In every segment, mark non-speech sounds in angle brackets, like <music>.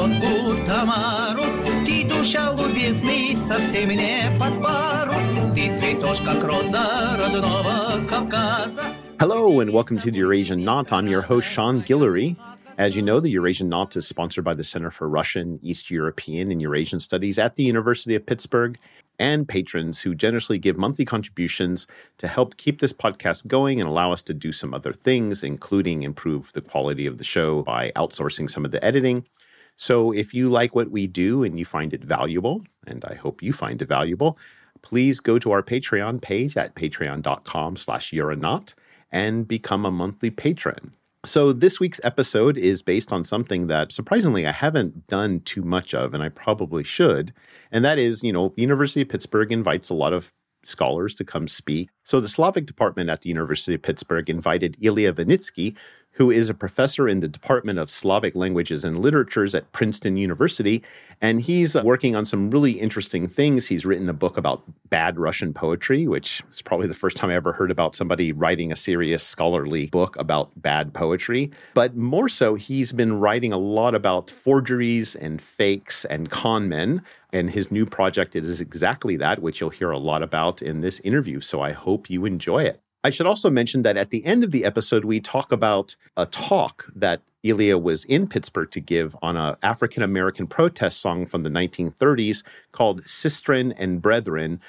красотку Тамару. Ты душа любезный, совсем не под пару. Ты цветешь, как роза родного Кавказа. Hello, and welcome to the Eurasian Knot. I'm your host, Sean Guillory. As you know, the Eurasian Knot is sponsored by the Center for Russian, East European, and Eurasian Studies at the University of Pittsburgh and patrons who generously give monthly contributions to help keep this podcast going and allow us to do some other things, including improve the quality of the show by outsourcing some of the editing. so if you like what we do and you find it valuable, and I hope you find it valuable, please go to our Patreon page at patreon.com slash youronaut and become a monthly patron. So, this week's episode is based on something that surprisingly I haven't done too much of, and I probably should. And that is, you know, University of Pittsburgh invites a lot of scholars to come speak. So, the Slavic department at the University of Pittsburgh invited Ilya Vinitsky, who is a professor in the Department of Slavic Languages and Literatures at Princeton University. And he's uh, working on some really interesting things. He's written a book about bad Russian poetry, which is probably the first time I ever heard about somebody writing a serious scholarly book about bad poetry. But more so, he's been writing a lot about forgeries and fakes and con men. And his new project is exactly that, which you'll hear a lot about in this interview. So I hope you enjoy it. I should also mention that at the end of the episode, we talk about a talk that Ilya was in Pittsburgh to give on an African American protest song from the 1930s called Sistren and Brethren.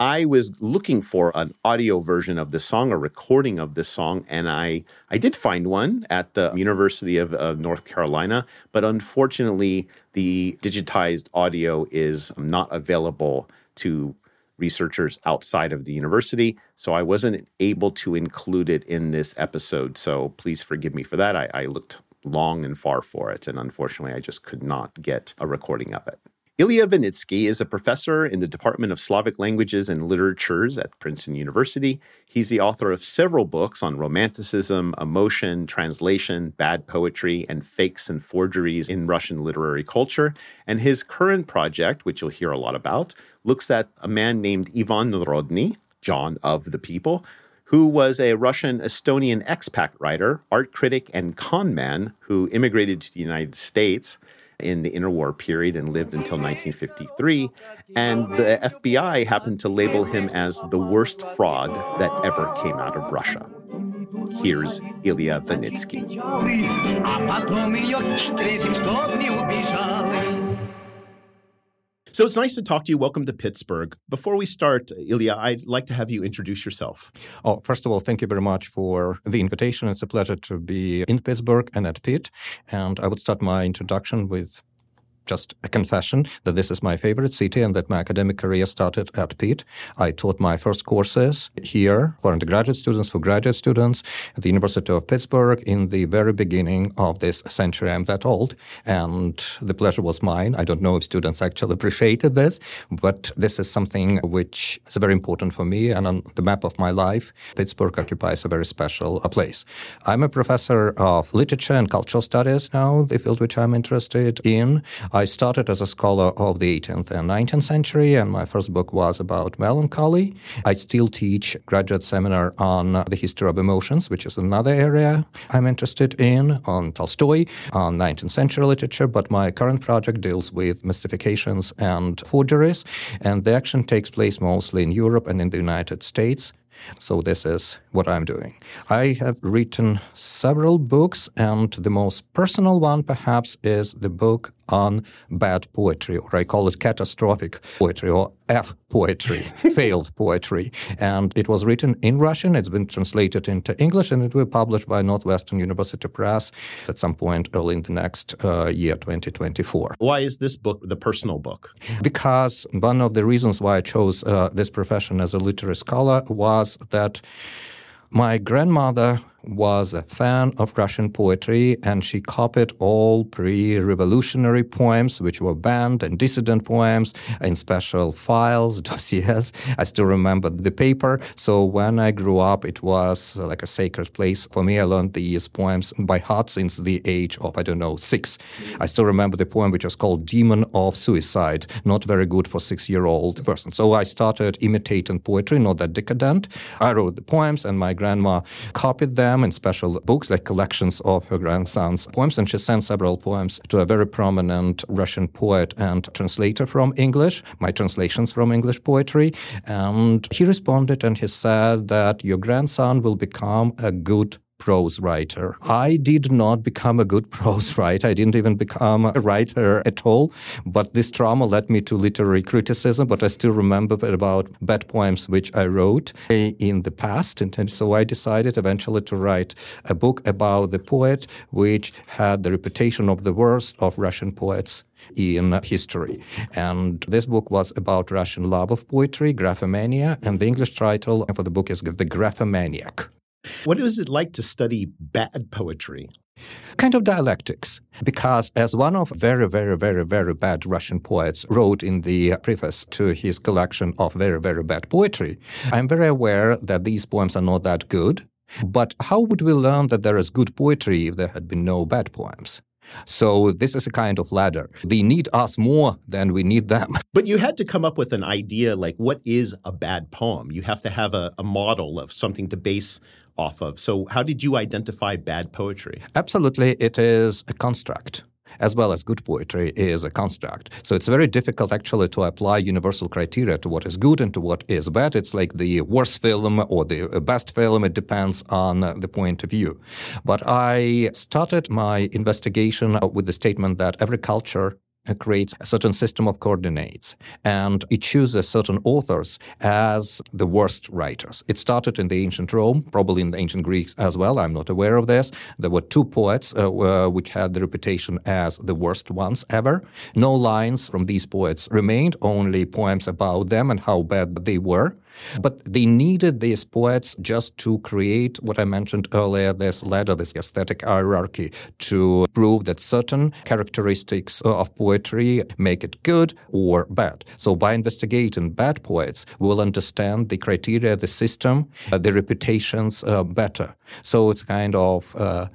I was looking for an audio version of the song, a recording of this song, and I, I did find one at the University of uh, North Carolina, but unfortunately, the digitized audio is not available to researchers outside of the university. So I wasn't able to include it in this episode. So please forgive me for that. I, I looked long and far for it, and unfortunately, I just could not get a recording of it. Ilya Vinitsky is a professor in the Department of Slavic Languages and Literatures at Princeton University. He's the author of several books on romanticism, emotion, translation, bad poetry, and fakes and forgeries in Russian literary culture. And his current project, which you'll hear a lot about, looks at a man named Ivan Narodny, John of the People, who was a Russian Estonian expat writer, art critic, and con man who immigrated to the United States in the interwar period and lived until 1953. And the FBI happened to label him as the worst fraud that ever came out of Russia. Here's Ilya Vinitsky. So it's nice to talk to you. Welcome to Pittsburgh. Before we start, Ilya, I'd like to have you introduce yourself. Oh, first of all, thank you very much for the invitation. It's a pleasure to be in Pittsburgh and at Pitt. And I would start my introduction with just a confession that this is my favorite city and that my academic career started at Pitt. I taught my first courses here for undergraduate students, for graduate students at the University of Pittsburgh in the very beginning of this century. I'm that old, and the pleasure was mine. I don't know if students actually <laughs> appreciated this, but this is something which is very important for me. And on the map of my life, Pittsburgh occupies a very special place. I'm a professor of literature and cultural studies now, the field which I'm interested in. Started as a scholar of the 18th and 19th century, and my first book was about melancholy. I still teach graduate seminar on the history of emotions, which is another area I'm interested in, on Tolstoy, on 19th century literature, but my current project deals with mystifications and forgeries, and the action takes place mostly in Europe and in the United States. So this is what I'm doing. I have written several books, and the most personal one, perhaps, is the book on bad poetry, or I call it catastrophic poetry, or F poetry, <laughs> failed poetry. And it was written in Russian. It's been translated into English, and it will be published by Northwestern University Press at some point early in the next uh, year, 2024. Why is this book the personal book? Because one of the reasons why I chose uh, this profession as a literary scholar was that my grandmother was a fan of Russian poetry and she copied all pre revolutionary poems, which were banned, and dissident poems in special files, <laughs> dossiers. I still remember the paper. So when I grew up, it was uh, like a sacred place for me. I learned these poems by heart since the age of, I don't know, six. I still remember the poem which was called Demon of Suicide, not very good for six year old person. So I started imitating poetry, not that decadent. I wrote the poems and my grandma copied them in special books, like collections of her grandson's poems. And she sent several poems to a very prominent Russian poet and translator from English, my translations from English poetry. And he responded and he said that your grandson will become a good prose writer. I did not become a good <laughs> prose writer. I didn't even become a writer at all. But this trauma led me to literary criticism. But I still remember about bad poems which I wrote in the past. And so I decided eventually to write a book about the poet which had the reputation of the worst of Russian poets in history. And this book was about Russian love of poetry, graphomania, and the English title for the book is The Graphomaniac. What is it like to study bad poetry? Kind of dialectics, because as one of very, very, very, very bad Russian poets wrote in the preface to his collection of very, very bad poetry, I'm very aware that these poems are not that good. But how would we learn that there is good poetry if there had been no bad poems? So this is a kind of ladder. They need us more than we need them. <laughs> But you had to come up with an idea like what is a bad poem? You have to have a, a model of something to base off of. So, how did you identify bad poetry? Absolutely, it is a construct as well as good poetry is a construct. So it's very difficult actually to apply universal criteria to what is good and to what is bad. It's like the worst film or the best film. It depends on the point of view. But I started my investigation with the statement that every culture creates a certain system of coordinates and it chooses certain authors as the worst writers. It started in the ancient Rome, probably in the ancient Greeks as well. I'm not aware of this. There were two poets uh, uh, which had the reputation as the worst ones ever. No lines from these poets remained, only poems about them and how bad they were. But they needed these poets just to create what I mentioned earlier this ladder, this aesthetic hierarchy, to prove that certain characteristics of poetry make it good or bad. So by investigating bad poets, we'll understand the criteria, the system, uh, the reputations uh, better. So it's kind of uh,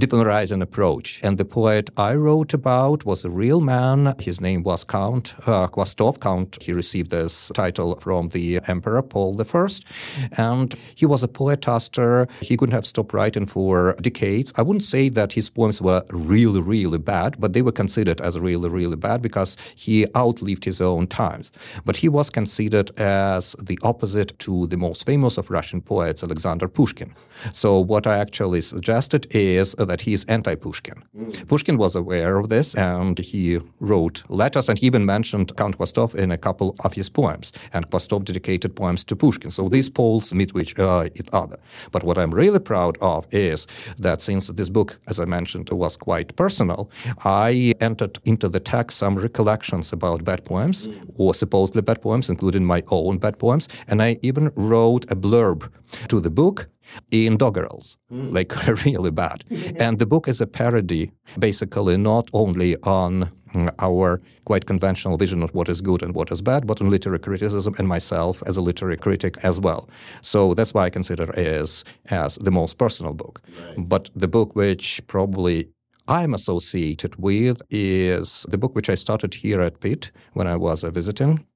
dipolarizing approach. And the poet I wrote about was a real man. His name was Count uh. Count, he received this title from the Emperor Paul I. And he was a poetaster. He couldn't have stopped writing for decades. I wouldn't say that his poems were really, really bad, but they were considered as really, really bad because he outlived his own times. But he was considered as the opposite to the most famous of Russian poets, Alexander Pushkin. So what I actually suggested is that he is anti-Pushkin. Mm. Pushkin was aware of this and he wrote letters and he even mentioned Count Khvostov in a couple of his poems. And Khvostov dedicated poems to Pushkin. So these poles meet each uh, other. But what I'm really proud of is that since this book, as I mentioned, was quite personal, I entered into the text some recollections about bad poems mm. or supposedly bad poems, including my own bad poems. And I even wrote a blurb to the book in doggerels, mm. like really bad. <laughs> and the book is a parody, basically, not only on our quite conventional vision of what is good and what is bad, but on literary criticism and myself as a literary critic as well. So that's why I consider it as the most personal book. Right. But the book which probably I'm associated with is the book which I started here at Pitt when I was a visiting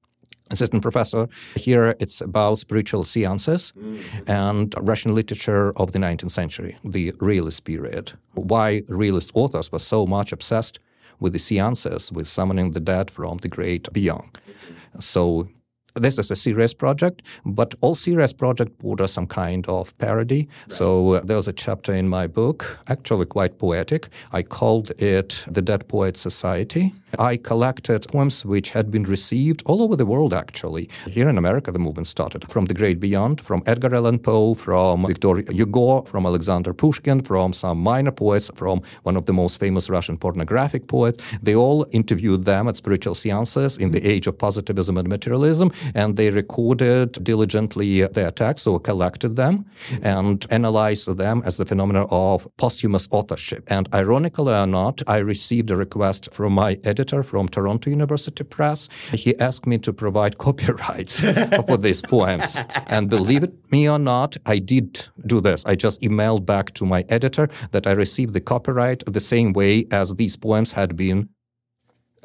assistant professor. Here it's about spiritual seances mm-hmm. and Russian literature of the 19th century, the realist period. Why realist authors were so much obsessed with the seances, with summoning the dead from the great beyond. Mm-hmm. So this is a serious project, but all serious projects border some kind of parody. Right. So uh, there's a chapter in my book, actually quite poetic. I called it The Dead Poet Society. I collected poems which had been received all over the world, actually. Here in America, the movement started from the great beyond, from Edgar Allan Poe, from Victor Hugo, from Alexander Pushkin, from some minor poets, from one of the most famous Russian pornographic poets. They all interviewed them at spiritual seances in the age of positivism and materialism, and they recorded diligently their texts or collected them and analyzed them as the phenomenon of posthumous authorship. And ironically or not, I received a request from my editor from Toronto University Press. He asked me to provide <laughs> copyrights for these poems. And believe it me or not, I did do this. I just emailed back to my editor that I received the copyright the same way as these poems had been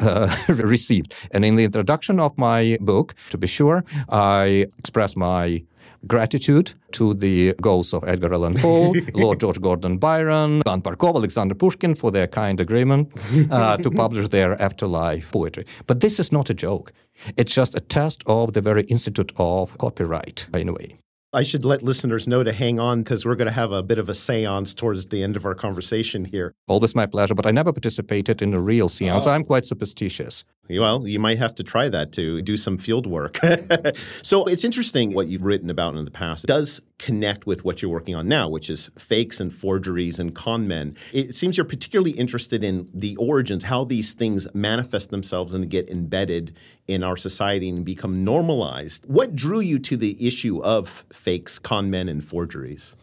uh, <laughs> received. And in the introduction of my book, to be sure, I express my gratitude to the goals of Edgar Allan Poe, <laughs> Lord George Gordon Byron, Ivan Barkov, Alexander Pushkin for their kind agreement uh, to <laughs> publish their afterlife poetry. But this is not a joke. It's just a test of the very institute of copyright, in a way. I should let listeners know to hang on because we're going to have a bit of a seance towards the end of our conversation here. Always my pleasure, but I never participated in a real seance. Oh. I'm quite superstitious. Well, you might have to try that to do some field work. <laughs> so it's interesting what you've written about in the past. It does connect with what you're working on now, which is fakes and forgeries and con men. It seems you're particularly interested in the origins, how these things manifest themselves and get embedded in our society and become normalized. What drew you to the issue of fakes, con men, and forgeries?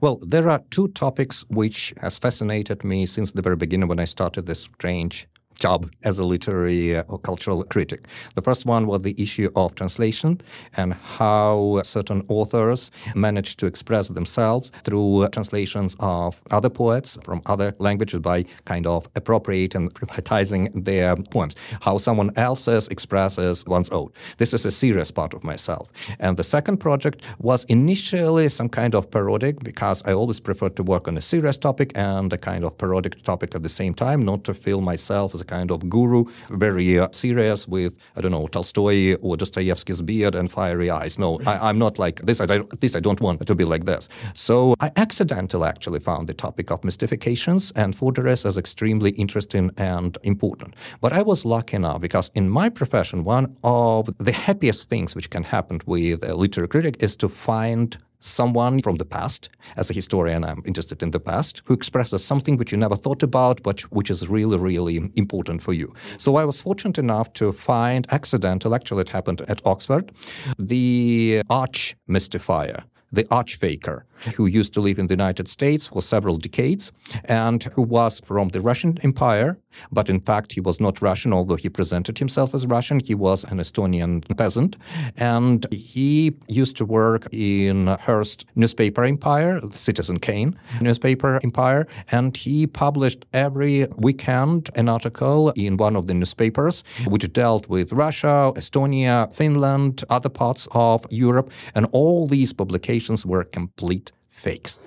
Well, there are two topics which has fascinated me since the very beginning when I started this strange job as a literary uh, or cultural critic. The first one was the issue of translation and how certain authors managed to express themselves through translations of other poets from other languages by kind of appropriating and privatizing their poems. How someone else's expresses one's own. This is a serious part of myself. And the second project was initially some kind of parodic because I always prefer to work on a serious topic and a kind of parodic topic at the same time, not to feel myself as a kind of guru, very uh, serious with, I don't know, Tolstoy or Dostoevsky's beard and fiery eyes. No, I, am not like this. I, at least I don't want to be like this. So I accidentally actually found the topic of mystifications and forgeries as extremely interesting and important. But I was lucky enough because in my profession, one of the happiest things which can happen with a literary critic is to find someone from the past. As a historian, I'm interested in the past, who expresses something which you never thought about, but which is really, really important for you. So I was fortunate enough to find accidental, actually it happened at Oxford, the arch mystifier the archfaker, who used to live in the United States for several decades and who was from the Russian Empire, but in fact he was not Russian, although he presented himself as Russian. He was an Estonian peasant, and he used to work in Hearst newspaper empire, Citizen Kane newspaper empire, and he published every weekend an article in one of the newspapers which dealt with Russia, Estonia, Finland, other parts of Europe, and all these publications were complete fakes.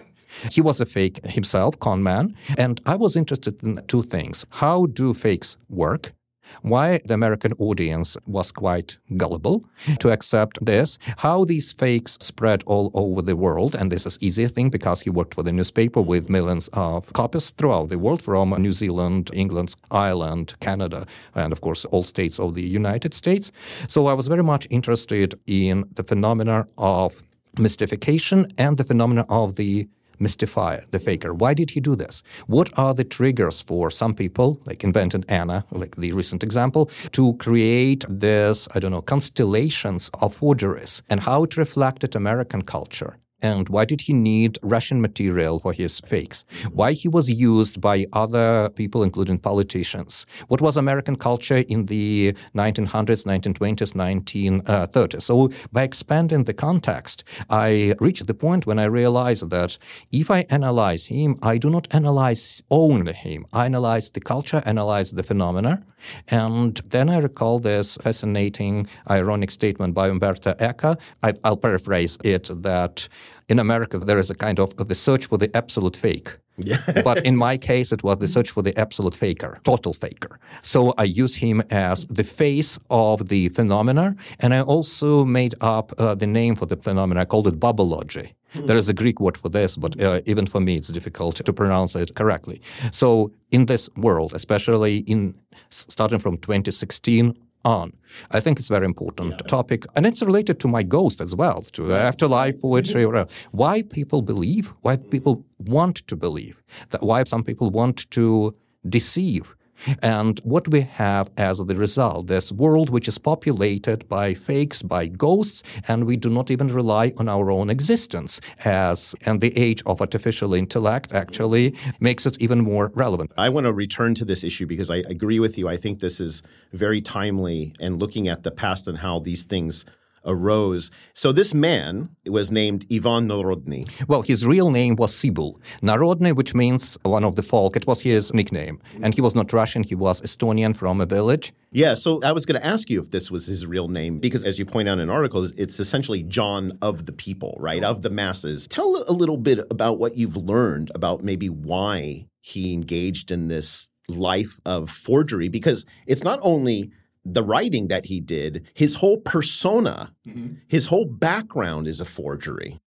He was a fake himself, con man, and I was interested in two things. How do fakes work? Why the American audience was quite gullible to accept this, how these fakes spread all over the world, and this is easy thing because he worked for the newspaper with millions of copies throughout the world from New Zealand, England, Ireland, Canada, and of course all states of the United States. So I was very much interested in the phenomena of mystification and the phenomena of the mystifier, the faker. Why did he do this? What are the triggers for some people, like invented Anna, like the recent example, to create this, I don't know, constellations of forgeries and how it reflected American culture? And why did he need Russian material for his fakes? Why he was used by other people, including politicians? What was American culture in the 1900s, 1920s, 1930s? So by expanding the context, I reached the point when I realized that if I analyze him, I do not analyze only him. I analyze the culture, analyze the phenomena. And then I recall this fascinating, ironic statement by Umberto Eco. I, I'll paraphrase it that in America, there is a kind of the search for the absolute fake. Yeah. <laughs> but in my case, it was the search for the absolute faker, total faker. So I use him as the face of the phenomena, and I also made up uh, the name for the phenomena. I called it bubbleology. Hmm. There is a Greek word for this, but uh, even for me, it's difficult to pronounce it correctly. So, in this world, especially in starting from 2016 on. I think it's a very important yeah. topic, and it's related to my ghost as well, to afterlife poetry. Mm-hmm. Why people believe, why people want to believe, that why some people want to deceive and what we have as the result, this world which is populated by fakes, by ghosts, and we do not even rely on our own existence as and the age of artificial intellect actually makes it even more relevant. I want to return to this issue because I agree with you. I think this is very timely and looking at the past and how these things arose. So this man was named Ivan Narodny. Well, his real name was Sibul. Narodny, which means one of the folk, it was his nickname. And he was not Russian, he was Estonian from a village. Yeah, so I was going to ask you if this was his real name, because as you point out in articles, it's essentially John of the people, right? Of the masses. Tell a little bit about what you've learned about maybe why he engaged in this life of forgery, because it's not only the writing that he did, his whole persona, mm-hmm. his whole background is a forgery.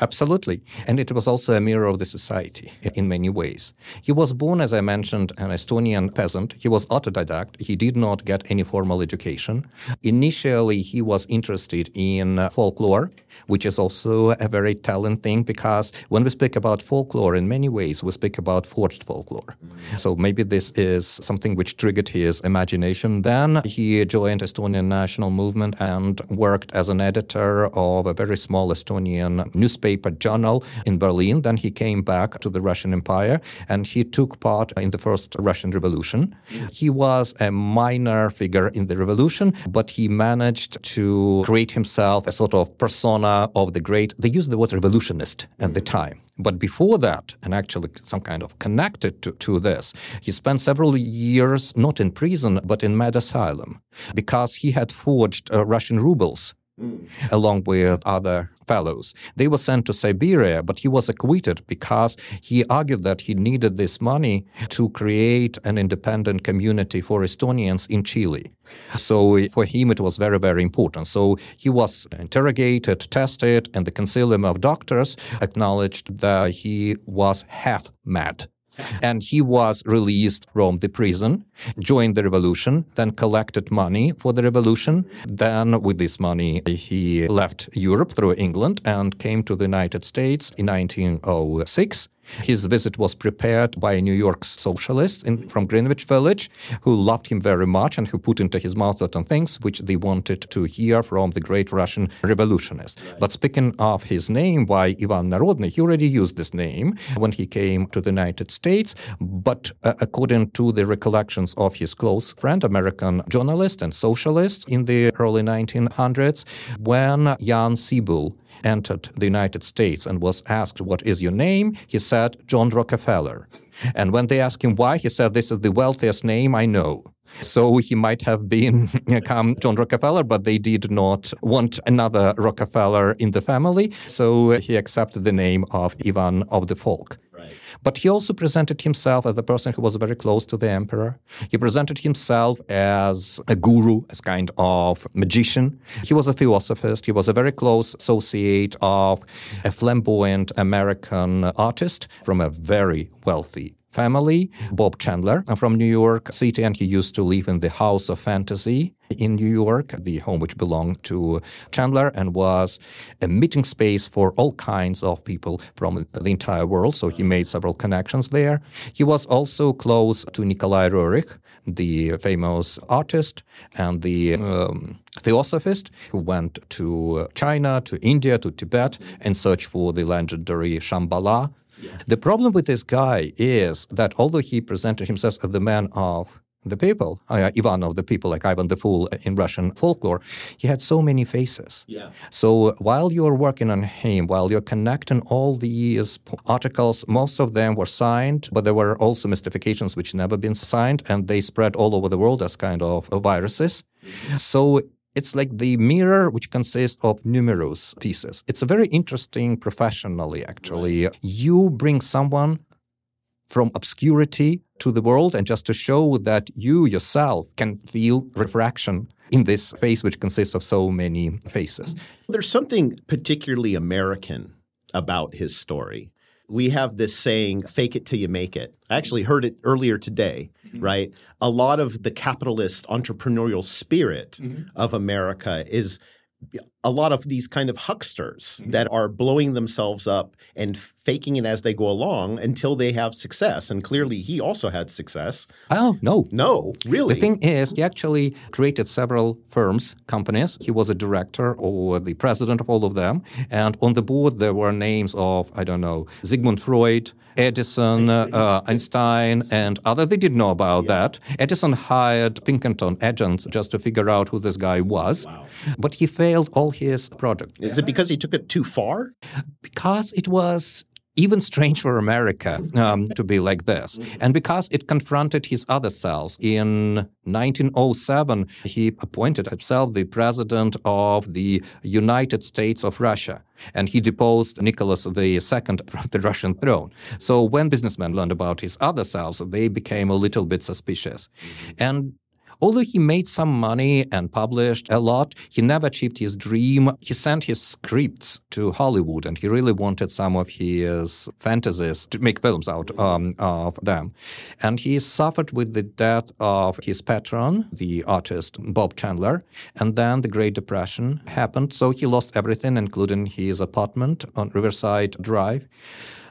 Absolutely. And it was also a mirror of the society in many ways. He was born, as I mentioned, an Estonian peasant. He was autodidact. He did not get any formal education. Initially, he was interested in folklore, which is also a very telling thing because when we speak about folklore, in many ways, we speak about forged folklore. So maybe this is something which triggered his imagination. Then he joined Estonian national movement and worked as an editor of a very small Estonian newspaper journal in Berlin. Then he came back to the Russian Empire and he took part in the first Russian Revolution. He was a minor figure in the revolution, but he managed to create himself a sort of persona of the great, they used the word revolutionist at the time. But before that, and actually some kind of connected to, to this, he spent several years not in prison, but in mad asylum because he had forged uh, Russian rubles Mm. along with other fellows. They were sent to Siberia, but he was acquitted because he argued that he needed this money to create an independent community for Estonians in Chile. So for him, it was very, very important. So he was interrogated, tested, and the Consilium of Doctors acknowledged that he was half mad and he was released from the prison, joined the revolution, then collected money for the revolution. Then, with this money, he left Europe through England and came to the United States in 1906. His visit was prepared by a New York socialist in, from Greenwich Village who loved him very much and who put into his mouth certain things which they wanted to hear from the great Russian revolutionist. But speaking of his name, why Ivan Narodny, he already used this name when he came to the United States. But uh, according to the recollections of his close friend, American journalist and socialist in the early 1900s, when Jan Sibul entered the United States and was asked, What is your name? He said, John Rockefeller. And when they asked him why, he said, This is the wealthiest name I know. So he might have been <laughs> John Rockefeller, but they did not want another Rockefeller in the family. So he accepted the name of Ivan of the Folk. But he also presented himself as a person who was very close to the emperor. He presented himself as a guru, as kind of magician. He was a theosophist. He was a very close associate of a flamboyant American artist from a very wealthy family, Bob Chandler from New York City, and he used to live in the House of Fantasy in New York, the home which belonged to Chandler and was a meeting space for all kinds of people from the entire world. So he made several connections there. He was also close to Nikolai Roerich, the famous artist and the um, theosophist who went to China, to India, to Tibet in search for the legendary Shambhala the problem with this guy is that although he presented himself as the man of the people, uh, Ivan of the people, like Ivan the Fool in Russian folklore, he had so many faces. Yeah. So while you're working on him, while you're connecting all these articles, most of them were signed, but there were also mystifications which never been signed, and they spread all over the world as kind of viruses. Mm-hmm. So it's like the mirror, which consists of numerous pieces. It's a very interesting professionally, actually. Right. You bring someone from obscurity to the world, and just to show that you yourself can feel refraction in this face, which consists of so many faces. There's something particularly American about his story. We have this saying, fake it till you make it. I actually heard it earlier today mm-hmm. right? A lot of the capitalist entrepreneurial spirit mm-hmm. of America is a lot of these kind of hucksters mm-hmm. that are blowing themselves up and faking it as they go along until they have success. And clearly, he also had success. Oh, no. No, really. The thing is, he actually created several firms, companies. He was a director or the president of all of them. And on the board, there were names of, I don't know, Sigmund Freud, Edison, uh, Einstein, and other. They didn't know about yeah. that. Edison hired Pinkerton agents just to figure out who this guy was. Wow. But he failed all his projects. Is it because he took it too far? Because it was even strange for America um, to be like this. And because it confronted his other selves. In 1907, he appointed himself the president of the United States of Russia. And he deposed Nicholas II from the Russian throne. So when businessmen learned about his other selves, they became a little bit suspicious. And Although he made some money and published a lot, he never achieved his dream. He sent his scripts to Hollywood and he really wanted some of his fantasies to make films out um, of them. And he suffered with the death of his patron, the artist Bob Chandler. And then the Great Depression happened. So he lost everything, including his apartment on Riverside Drive.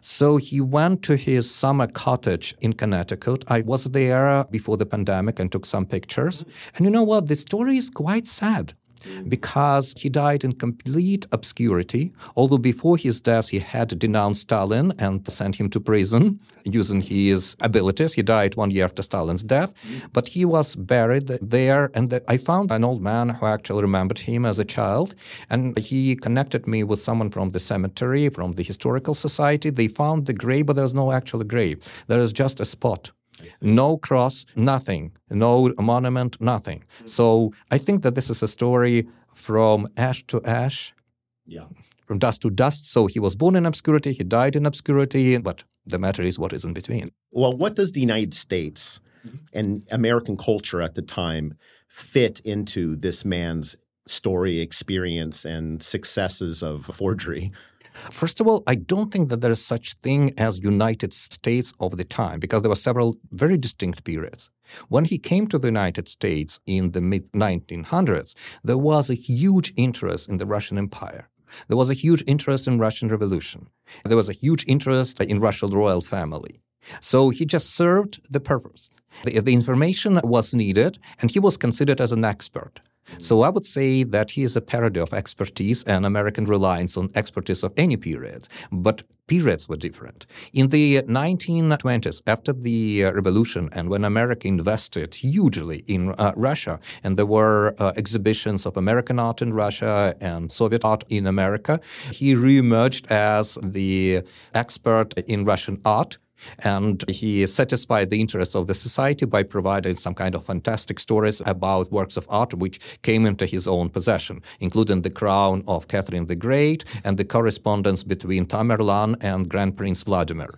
So he went to his summer cottage in Connecticut. I was there before the pandemic and took some pictures. And you know what? The story is quite sad Mm. because he died in complete obscurity. Although before his death, he had denounced Stalin and sent him to prison using his abilities. He died one year after Stalin's death, mm. but he was buried there. And I found an old man who actually remembered him as a child, and he connected me with someone from the cemetery, from the historical society. They found the grave, but there was no actual grave. There is just a spot no cross, nothing. No monument, nothing. Mm-hmm. So I think that this is a story from ash to ash. Yeah. From dust to dust. So he was born in obscurity, he died in obscurity, but the matter is what is in between. Well, what does the United States mm-hmm. and American culture at the time fit into this man's story, experience, and successes of forgery? First of all, I don't think that there is such thing as United States of the time because there were several very distinct periods. When he came to the United States in the mid 1900s, there was a huge interest in the Russian Empire. There was a huge interest in Russian Revolution. There was a huge interest in Russian royal family. So he just served the purpose. The, the information was needed, and he was considered as an expert. So I would say that he is a parody of expertise and American reliance on expertise of any period. But periods were different. In the 1920s, after the uh, revolution, and when America invested hugely in uh, Russia, and there were uh, exhibitions of American art in Russia and Soviet art in America, he reemerged as the expert in Russian art and he satisfied the interests of the society by providing some kind of fantastic stories about works of art which came into his own possession, including the crown of Catherine the Great and the correspondence between Tamerlan and Grand Prince Vladimir.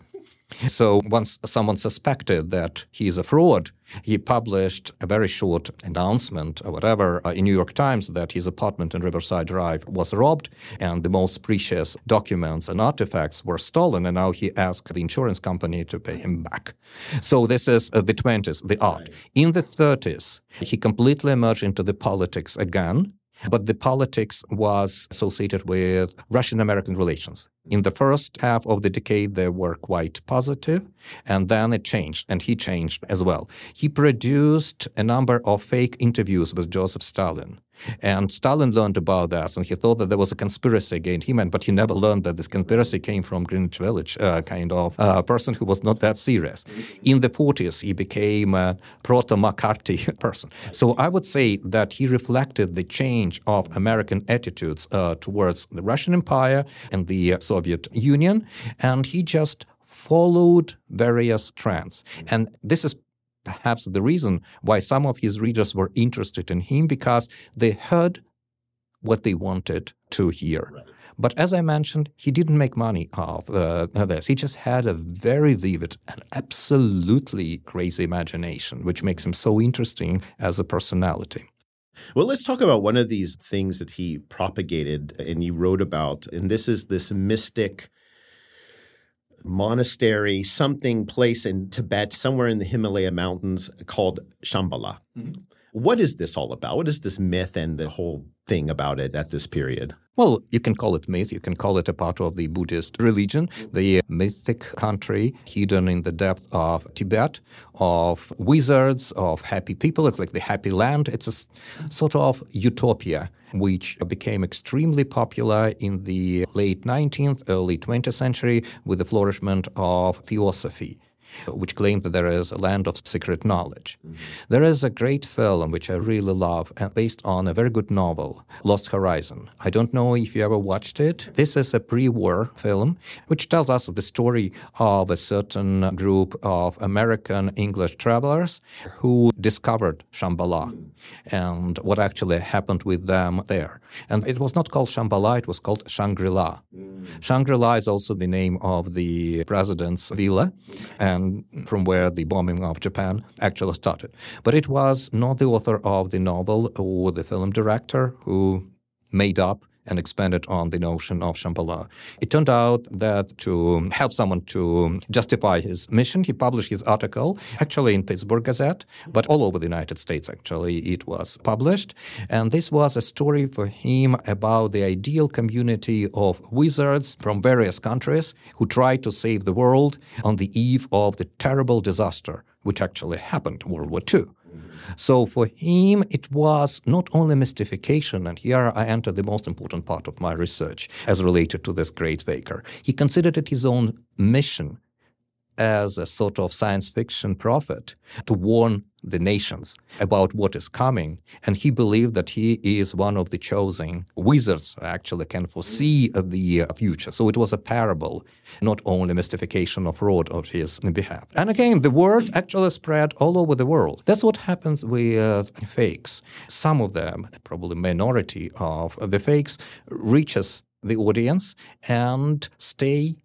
So once someone suspected that he is a fraud, he published a very short announcement or whatever uh, in New York Times that his apartment in Riverside Drive was robbed and the most precious documents and artifacts were stolen. And now he asked the insurance company to pay him back. So this is uh, the 20s, the art. In the 30s, he completely emerged into the politics again but the politics was associated with Russian American relations. In the first half of the decade, they were quite positive, and then it changed, and he changed as well. He produced a number of fake interviews with Joseph Stalin. And Stalin learned about that, and he thought that there was a conspiracy against him, and but he never learned that this conspiracy came from Greenwich Village, uh, kind of uh, person who was not that serious. In the 40s, he became a proto-McCarthy <laughs> person. So I would say that he reflected the change of American attitudes uh, towards the Russian Empire and the Soviet Union, and he just followed various trends. And this is perhaps the reason why some of his readers were interested in him because they heard what they wanted to hear. Right. But as I mentioned, he didn't make money off uh, this. He just had a very vivid and absolutely crazy imagination, which makes him so interesting as a personality. Well, let's talk about one of these things that he propagated and he wrote about. And this is this mystic monastery, something place in Tibet, somewhere in the Himalaya mountains called Shambhala. Mm-hmm. What is this all about? What is this myth and the whole thing about it at this period? Well, you can call it myth. You can call it a part of the Buddhist religion, the mythic country hidden in the depth of Tibet, of wizards, of happy people. It's like the happy land. It's a sort of utopia which became extremely popular in the late 19th, early 20th century with the flourishment of theosophy which claimed that there is a land of secret knowledge. Mm-hmm. There is a great film which I really love, and based on a very good novel, Lost Horizon. I don't know if you ever watched it. This is a pre-war film which tells us the story of a certain group of American English travelers who discovered Shambhala mm. and what actually happened with them there. And it was not called Shambhala, it was called Shangri-La. Mm. Shangri-La is also the name of the president's villa. And from where the bombing of Japan actually started. But it was not the author of the novel or the film director who made up and expanded on the notion of Shambhala. It turned out that to help someone to justify his mission, he published his article actually in Pittsburgh Gazette, but all over the United States actually it was published. And this was a story for him about the ideal community of wizards from various countries who tried to save the world on the eve of the terrible disaster which actually happened, World War II. So for him, it was not only mystification, and here I enter the most important part of my research as related to this great faker. He considered it his own mission as a sort of science fiction prophet to warn the nations about what is coming. And he believed that he is one of the chosen wizards who actually can foresee the future. So it was a parable, not only mystification of fraud on his behalf. And again, the word actually spread all over the world. That's what happens with fakes. Some of them, probably minority of the fakes, reaches the audience and stay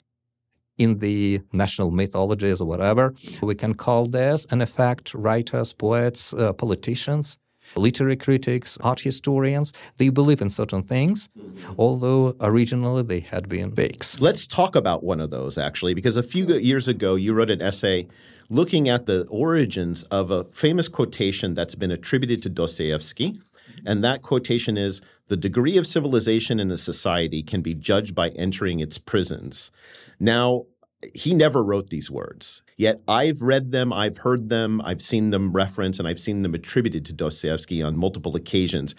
in the national mythologies or whatever. We can call this an effect writers, poets, uh, politicians, literary critics, art historians. They believe in certain things, mm-hmm. although originally they had been fakes. Let's talk about one of those actually, because a few years ago you wrote an essay looking at the origins of a famous quotation that's been attributed to Dostoevsky. And that quotation is The degree of civilization in a society can be judged by entering its prisons. Now, he never wrote these words. Yet I've read them, I've heard them, I've seen them referenced, and I've seen them attributed to Dostoevsky on multiple occasions.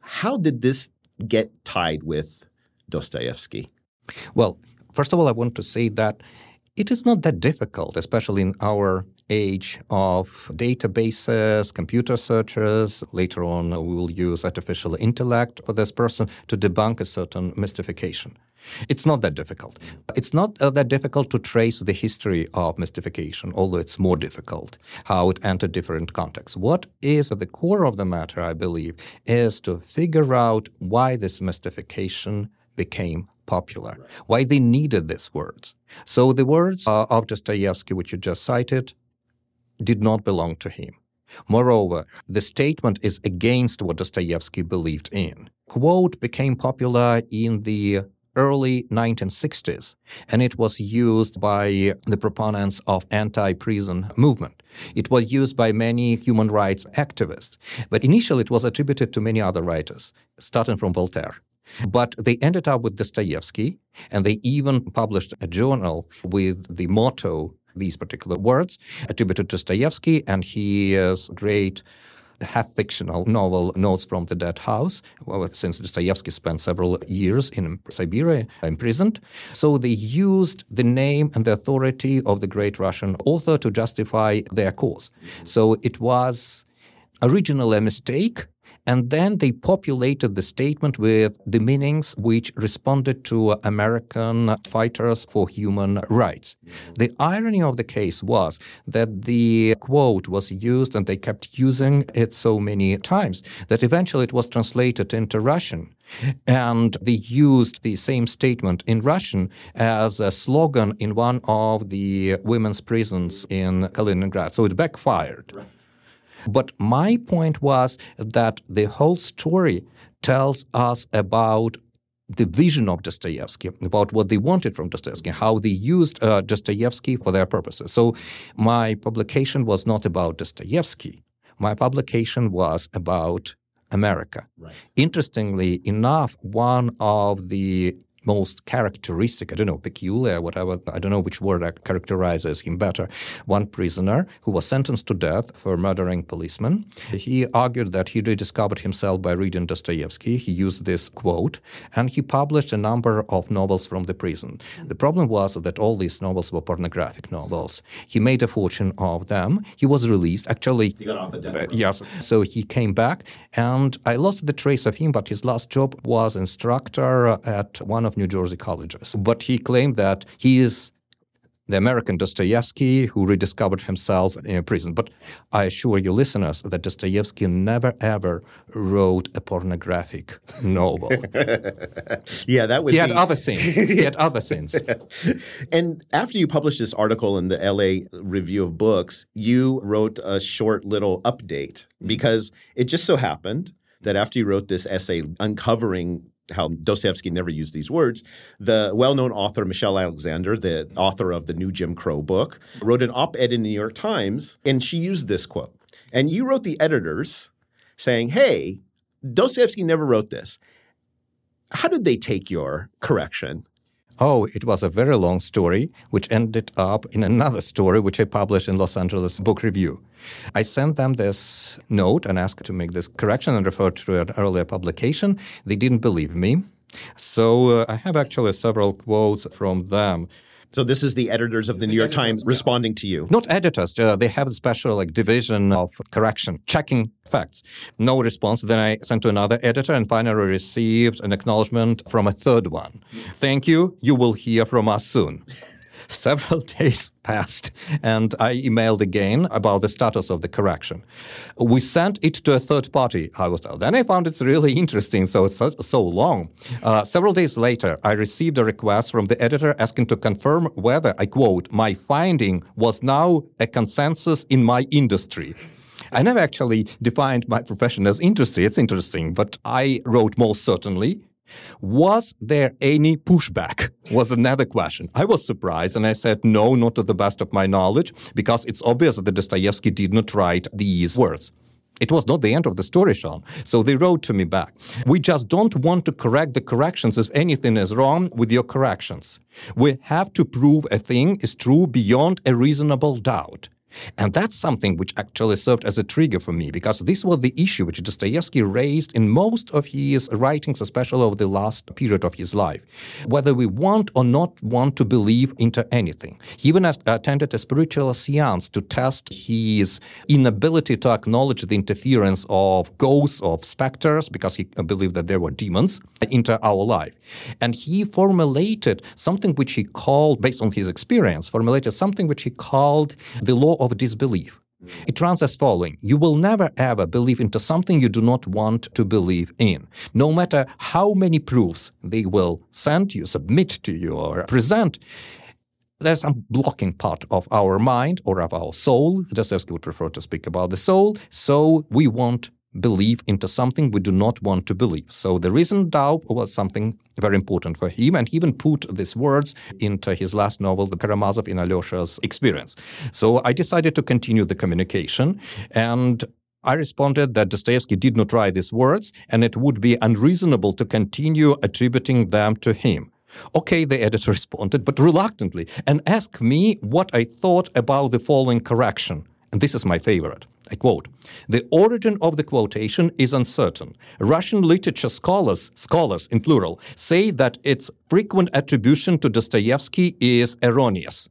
How did this get tied with Dostoevsky? Well, first of all, I want to say that it is not that difficult, especially in our age of databases, computer searches. Later on, we will use artificial intellect for this person to debunk a certain mystification. It's not that difficult. It's not uh, that difficult to trace the history of mystification, although it's more difficult how it entered different contexts. What is at the core of the matter, I believe, is to figure out why this mystification became popular, why they needed these words. So the words uh, of Dostoevsky, which you just cited, did not belong to him. Moreover, the statement is against what Dostoevsky believed in. Quote became popular in the early 1960s, and it was used by the proponents of anti-prison movement. It was used by many human rights activists, but initially it was attributed to many other writers, starting from Voltaire. But they ended up with Dostoevsky, and they even published a journal with the motto these particular words attributed to Dostoevsky and his uh, great half fictional novel Notes from the Dead House, since Dostoevsky spent several years in Siberia imprisoned. So they used the name and the authority of the great Russian author to justify their cause. So it was originally a mistake and then they populated the statement with the meanings which responded to American fighters for human rights. The irony of the case was that the quote was used and they kept using it so many times that eventually it was translated into Russian. And they used the same statement in Russian as a slogan in one of the women's prisons in Kaliningrad. So it backfired. Right. But my point was that the whole story tells us about the vision of Dostoevsky, about what they wanted from Dostoevsky, how they used uh, Dostoevsky for their purposes. So my publication was not about Dostoevsky, my publication was about America. Right. Interestingly enough, one of the most characteristic, I don't know, peculiar, whatever, I don't know which word characterizes him better. One prisoner who was sentenced to death for murdering policemen. He argued that he rediscovered himself by reading Dostoevsky. He used this quote and he published a number of novels from the prison. The problem was that all these novels were pornographic novels. He made a fortune of them. He was released. Actually, he got off a death uh, yes. So he came back and I lost the trace of him, but his last job was instructor at one of New Jersey colleges. But he claimed that he is the American Dostoevsky who rediscovered himself in prison. But I assure you, listeners, that Dostoevsky never ever wrote a pornographic <laughs> novel. <laughs> yeah, that would. He be... had other sins. He had other <laughs> sins. and after you published this article in the LA Review of Books, you wrote a short little update mm-hmm. because it just so happened that after you wrote this essay uncovering how Dostoevsky never used these words. The well-known author Michelle Alexander, the author of the new Jim Crow book, wrote an op-ed in the New York Times, and she used this quote. And you wrote the editors saying, "Hey, Dostoevsky never wrote this." How did they take your correction? Oh, it was a very long story, which ended up in another story, which I published in Los Angeles Book Review. I sent them this note and asked to make this correction and referred to an earlier publication. They didn't believe me. So uh, I have actually several quotes from them. So this is the editors of the New York Times responding to you. Not editors. Uh, they have a special like division of correction, checking facts. No response. Then I sent to another editor and finally received an acknowledgement from a third one. Thank you. You will hear from us soon. Several <laughs> days passed, and I emailed again about the status of the correction. We sent it to a third party, I was. Then I found it's really interesting, so it's so, so long. Uh, several days later, I received a request from the editor asking to confirm whether, I quote, my finding was now a consensus in my industry. I never actually defined my profession as industry. It's interesting, but I wrote most certainly was there any pushback? Was another question. I was surprised and I said, no, not to the best of my knowledge, because it's obvious that Dostoevsky did not write these words. It was not the end of the story, Sean. So they wrote to me back. We just don't want to correct the corrections if anything is wrong with your corrections. We have to prove a thing is true beyond a reasonable doubt. And that's something which actually served as a trigger for me because this was the issue which Dostoevsky raised in most of his writings, especially over the last period of his life. Whether we want or not want to believe into anything. He even attended a spiritual seance to test his inability to acknowledge the interference of ghosts, of specters, because he believed that there were demons into our life. And he formulated something which he called, based on his experience, formulated something which he called the law of disbelief. Mm. It runs as following. You will never ever believe into something you do not want to believe in. No matter how many proofs they will send you, submit to you, or present, there's some blocking part of our mind or of our soul. Dostoevsky would prefer to speak about the soul. So we won't believe into something we do not want to believe. So the reason doubt was something very important for him, and he even put these words into his last novel, The Karamazov in Alyosha's Experience. So I decided to continue the communication, and I responded that Dostoevsky did not write these words, and it would be unreasonable to continue attributing them to him. Okay, the editor <laughs> responded, but reluctantly, and asked me what I thought about the following correction. And this is my favorite. I quote, the origin of the quotation is uncertain. Russian literature scholars, scholars in plural, say that its frequent attribution to Dostoevsky is erroneous.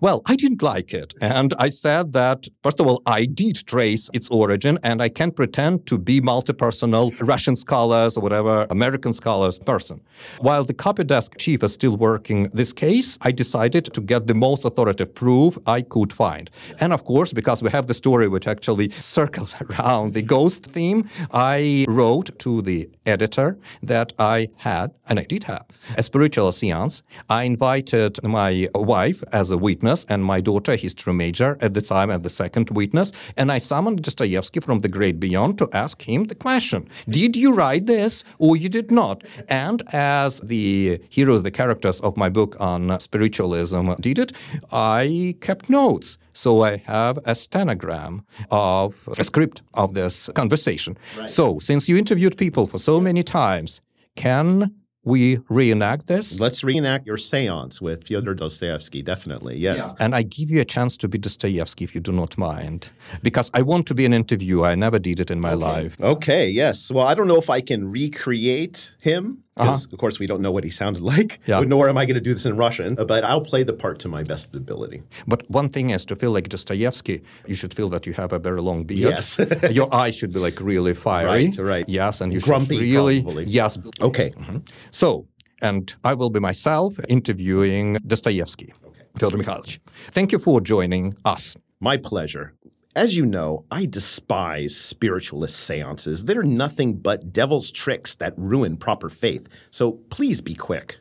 Well, I didn't like it. And I said that, first of all, I did trace its origin, and I can't pretend to be multi-personal Russian scholars or whatever American scholars person. While the copy desk chief is still working this case, I decided to get the most authoritative proof I could find. And of course, because we have the story which actually <laughs> circled around the ghost theme, I wrote to the editor that I had, and I did have, a spiritual seance. I invited my wife as a witness and my daughter, history major at the time, and the second witness. And I summoned Dostoevsky from the great beyond to ask him the question Did you write this or you did not? And as the hero, the characters of my book on spiritualism did it, I kept notes. So I have a stenogram of a script of this conversation. Right. So since you interviewed people for so many times, can we reenact this? Let's reenact your seance with Fyodor Dostoevsky, definitely. Yes. Yeah. And I give you a chance to be Dostoevsky if you do not mind, because I want to be an interviewer. I never did it in my okay. life. Okay, yes. Well, I don't know if I can recreate him because uh-huh. of course we don't know what he sounded like yeah. nor am i going to do this in russian but i'll play the part to my best ability but one thing is to feel like dostoevsky you should feel that you have a very long beard yes <laughs> your eyes should be like really fiery right, right. yes and you Grumpy, should really probably. yes okay mm-hmm. so and i will be myself interviewing dostoevsky okay. Fyodor Mikhailovich. Thank you for joining us. My pleasure. As you know, I despise spiritualist seances. They're nothing but devil's tricks that ruin proper faith. So please be quick.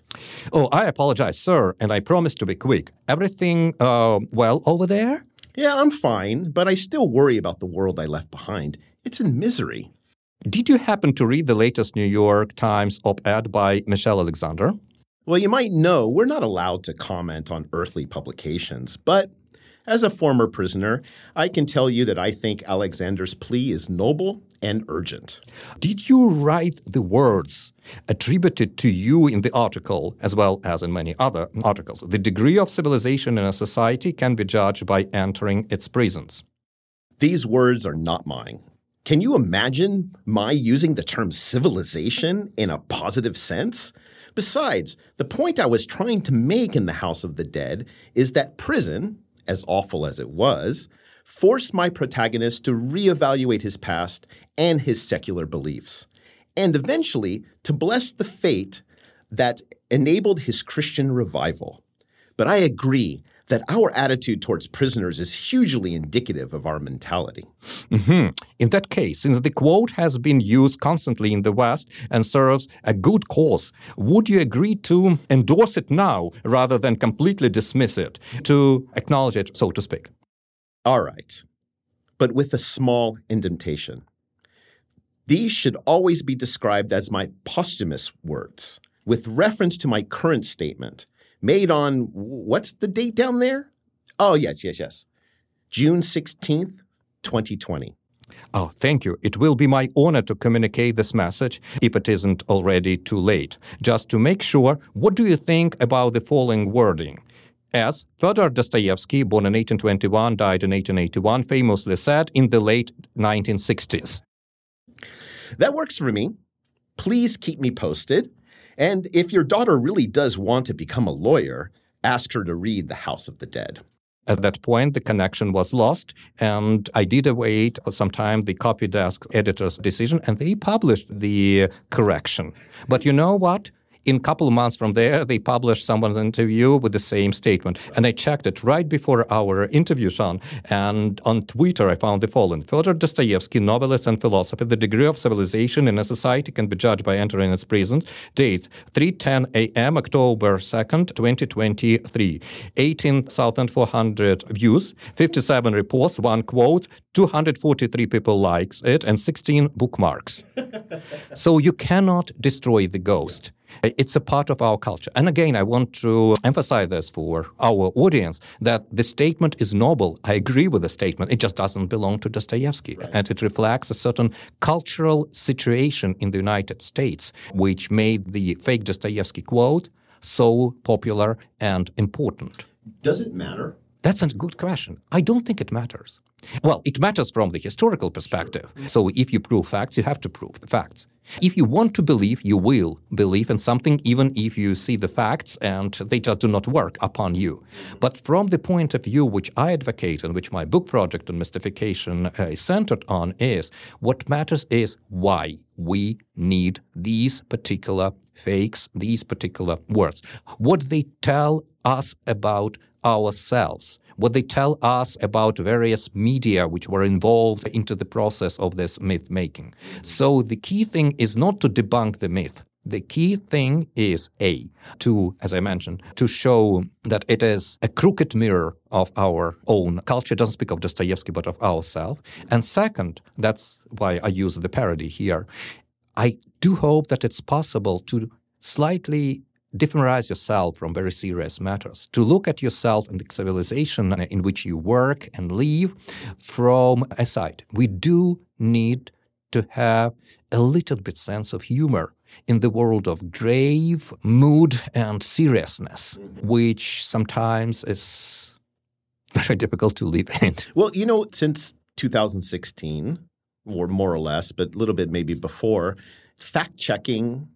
Oh, I apologize, sir, and I promise to be quick. Everything uh, well over there? Yeah, I'm fine, but I still worry about the world I left behind. It's in misery. Did you happen to read the latest New York Times op ed by Michelle Alexander? Well, you might know we're not allowed to comment on earthly publications, but as a former prisoner, I can tell you that I think Alexander's plea is noble and urgent. Did you write the words attributed to you in the article, as well as in many other articles? The degree of civilization in a society can be judged by entering its prisons. These words are not mine. Can you imagine my using the term civilization in a positive sense? Besides, the point I was trying to make in The House of the Dead is that prison, as awful as it was, forced my protagonist to reevaluate his past and his secular beliefs, and eventually to bless the fate that enabled his Christian revival. But I agree that our attitude towards prisoners is hugely indicative of our mentality. Mm-hmm. In that case, since the quote has been used constantly in the West and serves a good cause, would you agree to endorse it now rather than completely dismiss it, to acknowledge it, so to speak? All right, but with a small indentation. These should always be described as my posthumous words, with reference to my current statement made on what's the date down there? Oh, yes, yes, yes. June 16th, 2020. Oh, thank you. It will be my honor to communicate this message if it isn't already too late. Just to make sure, what do you think about the following wording? As Fyodor Dostoevsky, born in 1821, died in 1881, famously said in the late 1960s. That works for me. Please keep me posted. And if your daughter really does want to become a lawyer, ask her to read The House of the Dead. At that point, the connection was lost, and I did await for some time the copy desk editor's decision, and they published the correction. But you know what? In a couple of months from there, they published someone's interview with the same statement. And I checked it right before our interview, Sean. And on Twitter, I found the following Fyodor Dostoevsky, novelist and philosopher, the degree of civilization in a society can be judged by entering its prisons. Date 3:10 a.m., October 2nd, 2023. 18,400 views, 57 reports, one quote, 243 people likes it, and 16 bookmarks. <laughs> so you cannot destroy the ghost. It's a part of our culture. And again, I want to emphasize this for our audience that the statement is noble. I agree with the statement. It just doesn't belong to Dostoevsky. Right. And it reflects a certain cultural situation in the United States, which made the fake Dostoevsky quote so popular and important. Does it matter? That's a good question. I don't think it matters. Well, it matters from the historical perspective. So if you prove facts, you have to prove the facts. If you want to believe, you will believe in something, even if you see the facts and they just do not work upon you. But from the point of view which I advocate and which my book project on mystification uh, is centered on, is what matters is why we need these particular fakes, these particular words. What they tell us about ourselves what they tell us about various media which were involved into the process of this myth making. So the key thing is not to debunk the myth. The key thing is A, to, as I mentioned, to show that it is a crooked mirror of our own culture. Doesn't speak of Dostoevsky, but of ourselves. And second, that's why I use the parody here. I do hope that it's possible to slightly differentize yourself from very serious matters, to look at yourself and the civilization in which you work and live from a side. We do need to have a little bit sense of humor in the world of grave mood and seriousness, mm-hmm. which sometimes is <laughs> very difficult to live in. Well, you know, since 2016, or more or less, but a little bit maybe before, fact checking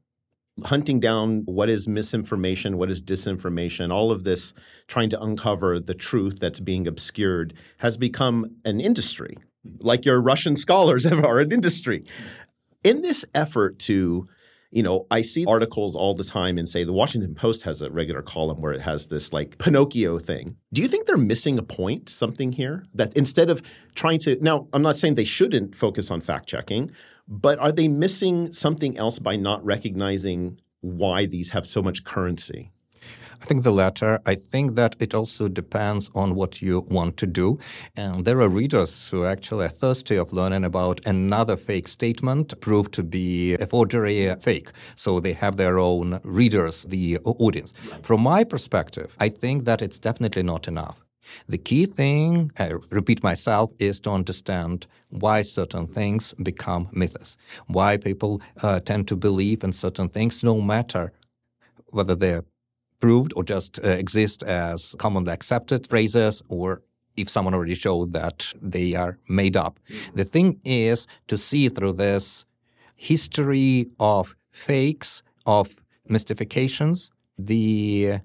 hunting down what is misinformation, what is disinformation, all of this trying to uncover the truth that's being obscured has become an industry. Like your Russian scholars <laughs> are an industry. In this effort to you know, I see articles all the time and say the Washington Post has a regular column where it has this like Pinocchio thing. Do you think they're missing a point, something here? That instead of trying to, now, I'm not saying they shouldn't focus on fact checking, but are they missing something else by not recognizing why these have so much currency? I think the latter. I think that it also depends on what you want to do. And there are readers who actually are thirsty of learning about another fake statement proved to be a forgery fake. So they have their own readers, the audience. From my perspective, I think that it's definitely not enough. The key thing, I repeat myself, is to understand why certain things become myths, why people uh, tend to believe in certain things, no matter whether they're proved or just uh, exist as commonly accepted phrases or if someone already showed that they are made up. Mm-hmm. The thing is to see through this history of fakes, of mystifications, the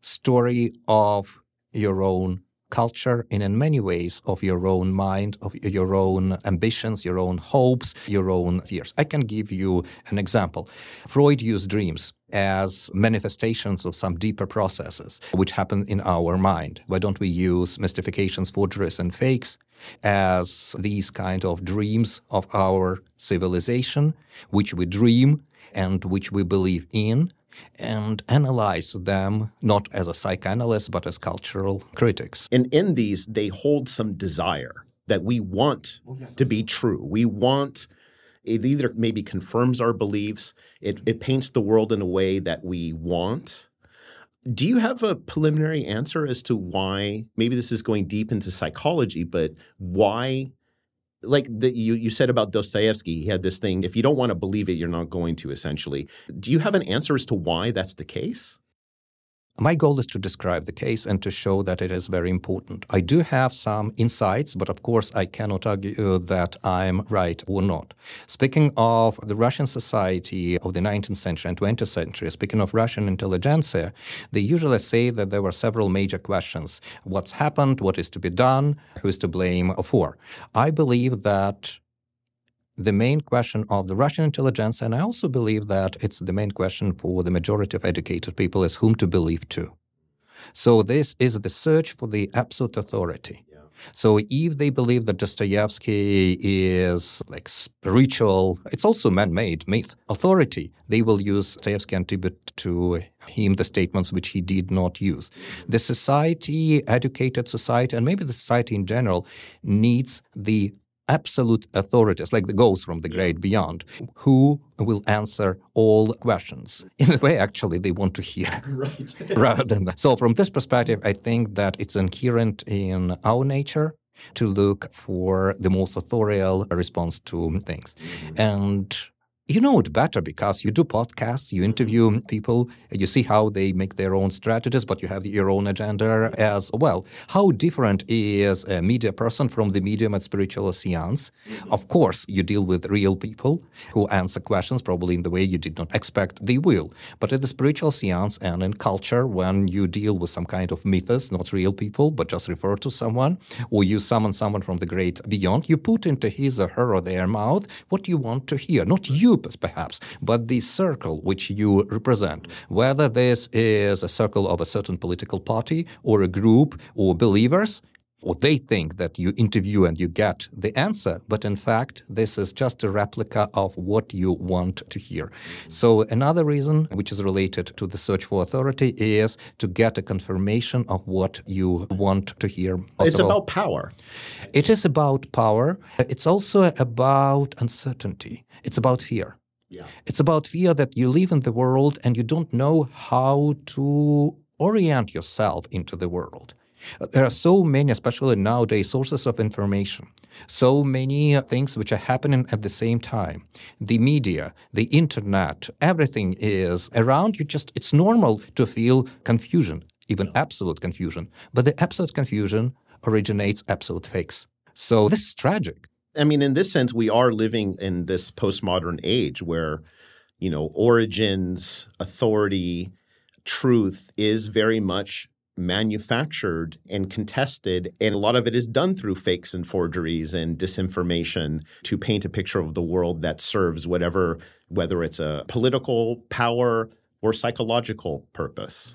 story of your own culture and in many ways of your own mind, of your own ambitions, your own hopes, your own fears. I can give you an example. Freud used dreams as manifestations of some deeper processes which happen in our mind. Why don't we use mystifications, forgeries, and fakes as these kind of dreams of our civilization, which we dream and which we believe in, and analyze them not as a psychoanalyst but as cultural critics. And in these, they hold some desire that we want oh, to be true. We want it either maybe confirms our beliefs, it, it paints the world in a way that we want. Do you have a preliminary answer as to why? Maybe this is going deep into psychology, but why like the, you you said about Dostoevsky, he had this thing. If you don't want to believe it, you're not going to. Essentially, do you have an answer as to why that's the case? My goal is to describe the case and to show that it is very important. I do have some insights, but of course I cannot argue that I'm right or not. Speaking of the Russian society of the 19th century and 20th century, speaking of Russian intelligentsia, they usually say that there were several major questions. What's happened? What is to be done? Who is to blame for? I believe that the main question of the Russian intelligence, and I also believe that it's the main question for the majority of educated people, is whom to believe to. So this is the search for the absolute authority. So if they believe that Dostoevsky is like spiritual, it's also man-made myth authority. They will use Dostoevsky and attribute to him the statements which he did not use. The society, educated society, and maybe the society in general, needs the absolute authorities, like the ghosts from the great beyond, who will answer all questions <laughs> in the way actually they want to hear, <laughs> right. <laughs> rather than that. So, from this perspective, I think that it's inherent in our nature to look for the most authorial response to things. Mm-hmm. And you know it better because you do podcasts, you interview people, you see how they make their own strategies, but you have your own agenda as well. How different is a media person from the medium at spiritual seance? Of course, you deal with real people who answer questions probably in the way you did not expect they will. But at the spiritual seance and in culture, when you deal with some kind of mythos, not real people, but just refer to someone, or you summon someone from the great beyond, you put into his or her or their mouth what you want to hear, not you perhaps, but the circle which you represent, whether this is a circle of a certain political party or a group or believers, or they think that you interview and you get the answer, but in fact, this is just a replica of what you want to hear. So, another reason, which is related to the search for authority, is to get a confirmation of what you want to hear. It's about power. It is about power. It's also about uncertainty. It's about fear. Yeah. It's about fear that you live in the world and you don't know how to orient yourself into the world. There are so many, especially nowadays, sources of information, so many things which are happening at the same time. The media, the internet, everything is around you. Just it's normal to feel confusion, even absolute confusion. But the absolute confusion originates absolute fakes. So this is tragic. I mean, in this sense, we are living in this postmodern age where, you know, origins, authority, truth is very much manufactured and contested. And a lot of it is done through fakes and forgeries and disinformation to paint a picture of the world that serves whatever, whether it's a political power or psychological purpose.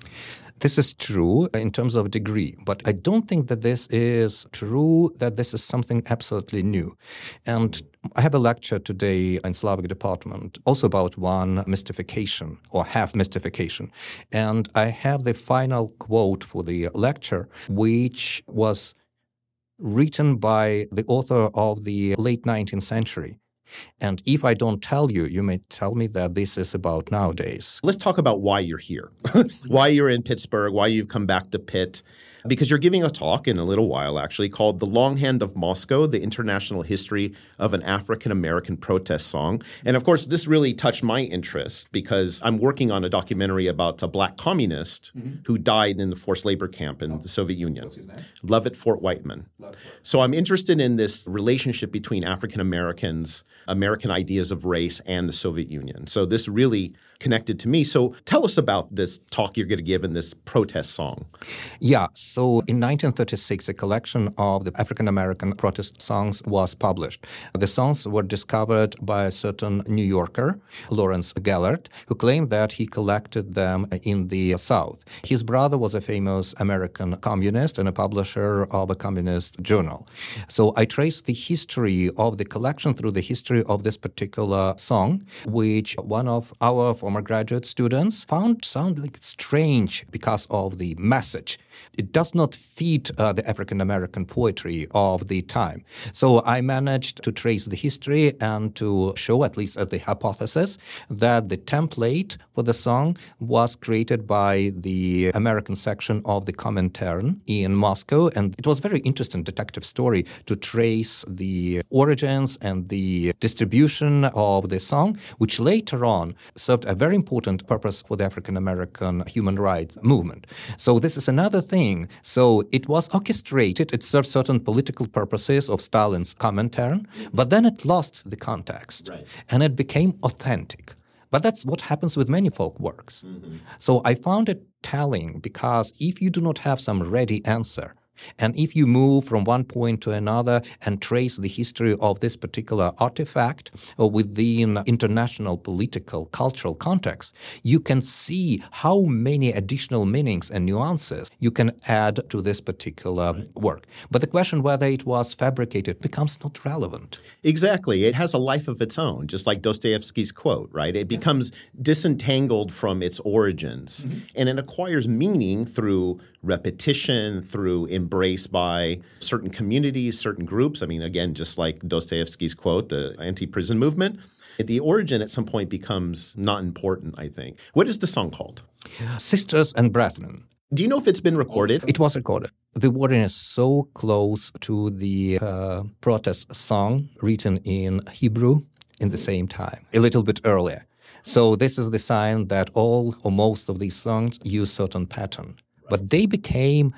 This is true in terms of degree, but I don't think that this is true, that this is something absolutely new. And I have a lecture today in Slavic department also about one mystification or half mystification. And I have the final quote for the lecture, which was written by the author of the late 19th century. And if I don't tell you, you may tell me that this is about nowadays. Let's talk about why you're here, <laughs> why you're in Pittsburgh, why you've come back to Pitt because you're giving a talk in a little while actually called The Longhand of Moscow, the International History of an African American Protest Song. And of course, this really touched my interest because I'm working on a documentary about a black communist mm-hmm. who died in the forced labor camp in oh. the Soviet Union. What's his name? Lovett Fort Whiteman. So I'm interested in this relationship between African Americans, American ideas of race, and the Soviet Union. So this really connected to me. So tell us about this talk you're going to give in this protest song. Yeah. So in 1936, a collection of the African American protest songs was published. The songs were discovered by a certain New Yorker, Lawrence Gellert, who claimed that he collected them in the South. His brother was a famous American communist and a publisher of a communist journal. So I traced the history of the collection through the history of this particular song, which one of our former graduate students found sound like strange because of the message. It does not fit uh, the African American poetry of the time. So I managed to trace the history and to show, at least at the hypothesis, that the template for the song was created by the American section of the Comintern in Moscow. And it was a very interesting detective story to trace the origins and the distribution of the song, which later on served a very important purpose for the African American human rights movement. So this is another thing. So it was orchestrated, it served certain political purposes of Stalin's Comintern, but then it lost the context right. and it became authentic. But that's what happens with many folk works. Mm-hmm. So I found it telling because if you do not have some ready answer, and if you move from one point to another and trace the history of this particular artifact uh, within international political, cultural context, you can see how many additional meanings and nuances you can add to this particular work. But the question whether it was fabricated becomes not relevant. Exactly. It has a life of its own, just like Dostoevsky's quote, right? It becomes disentangled from its origins mm-hmm. and it acquires meaning through repetition, through embrace by certain communities, certain groups. I mean, again, just like Dostoevsky's quote, the anti prison movement. The origin at some point becomes not important, I think. What is the song called? Sisters and Brethren. Do you know if it's been recorded? It was recorded. The wording is so close to the uh, protest song written in Hebrew in the same time, a little bit earlier. So this is the sign that all or most of these songs use certain pattern. But they became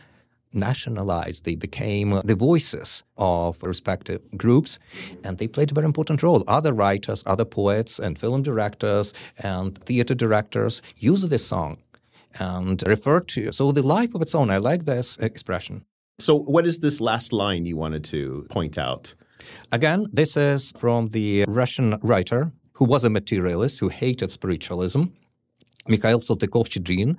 nationalized. They became the voices of respective groups, and they played a very important role. Other writers, other poets, and film directors and theater directors used this song and referred to. So the life of its own. I like this expression. So, what is this last line you wanted to point out? Again, this is from the Russian writer who was a materialist who hated spiritualism. Mikhail Saltykov-Shchedrin,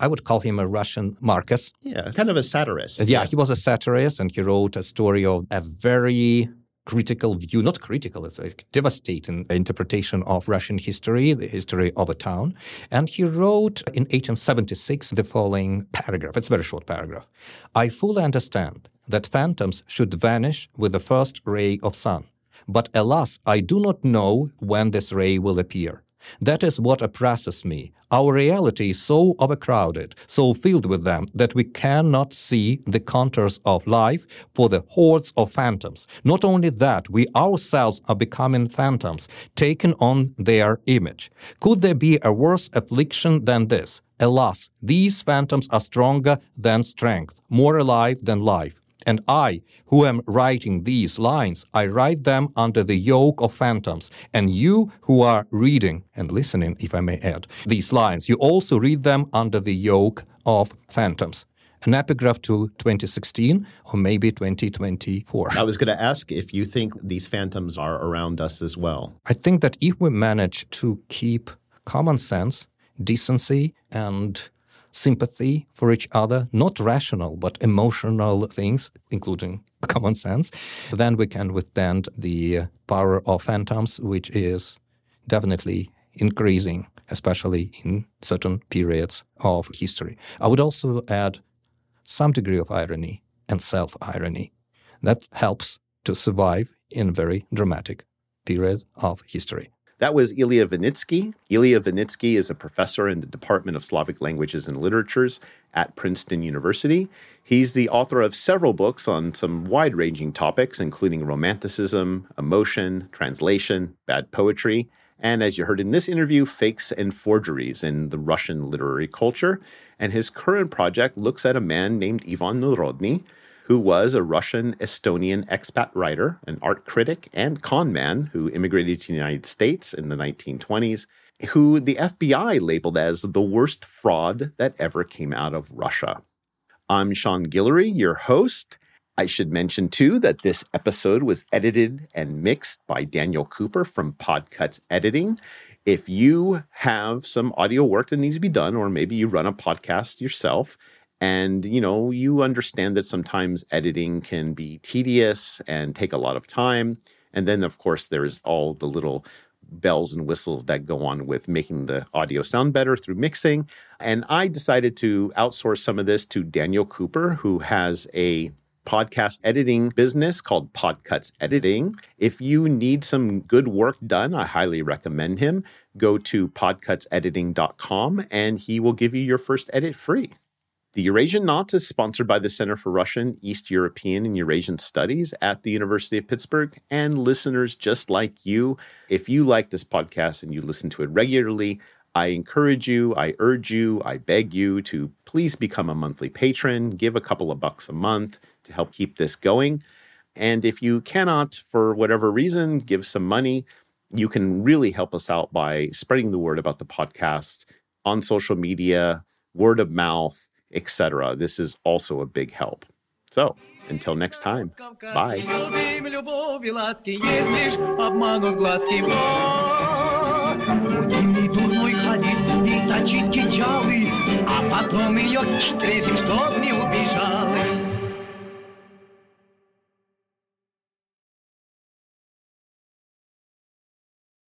I would call him a Russian Marcus. Yeah, kind of a satirist. Yeah, yes. he was a satirist and he wrote a story of a very critical view, not critical, it's a devastating interpretation of Russian history, the history of a town. And he wrote in 1876 the following paragraph. It's a very short paragraph. I fully understand that phantoms should vanish with the first ray of sun But alas, I do not know when this ray will appear. That is what oppresses me. Our reality is so overcrowded, so filled with them, that we cannot see the contours of life for the hordes of phantoms. Not only that, we ourselves are becoming phantoms, taken on their image. Could there be a worse affliction than this? Alas, these phantoms are stronger than strength, more alive than life. And I, who am writing these lines, I write them under the yoke of phantoms. And you who are reading and listening, if I may add, these lines, you also read them under the yoke of phantoms. An epigraph to 2016 or maybe 2024. I was going to ask if you think these phantoms are around us as well. I think that if we manage to keep common sense, decency, and sympathy for each other, not rational but emotional things, including <laughs> common sense, then we can withstand the uh, power of phantoms, which is definitely increasing, especially in certain periods of history. I would also add some degree of irony and self irony. That helps to survive in very dramatic period of history. That was Ilya Vinitsky. Ilya Vinitsky is a professor in the Department of Slavic Languages and Literatures at Princeton University. He's the author of several books on some wide ranging topics, including romanticism, emotion, translation, bad poetry, and as you heard in this interview, fakes and forgeries in the Russian literary culture. And his current project looks at a man named Ivan Narodny who was a Russian Estonian expat writer, an art critic, and con man who immigrated to the United States in the 1920s, who the FBI labeled as the worst fraud that ever came out of Russia. I'm Sean Guillory, your host. I should mention too that this episode was edited and mixed by Daniel Cooper from Podcuts Editing. If you have some audio work that needs to be done, or maybe you run a podcast yourself, and, you know, you understand that sometimes editing can be tedious and take a lot of time. And then, of course, there's all the little bells and whistles that go on with making the audio sound better through mixing. And I decided to outsource some of this to Daniel Cooper, who has a podcast editing business called Podcuts Editing. If you need some good work done, I highly recommend him. Go to podcutsediting.com and he will give you your first edit free. The Eurasian Knot is sponsored by the Center for Russian, East European, and Eurasian Studies at the University of Pittsburgh and listeners just like you. If you like this podcast and you listen to it regularly, I encourage you, I urge you, I beg you to please become a monthly patron, give a couple of bucks a month to help keep this going. And if you cannot, for whatever reason, give some money, you can really help us out by spreading the word about the podcast on social media, word of mouth etc. This is also a big help. So, until next time, bye. а потом ее к чтоб не убежала.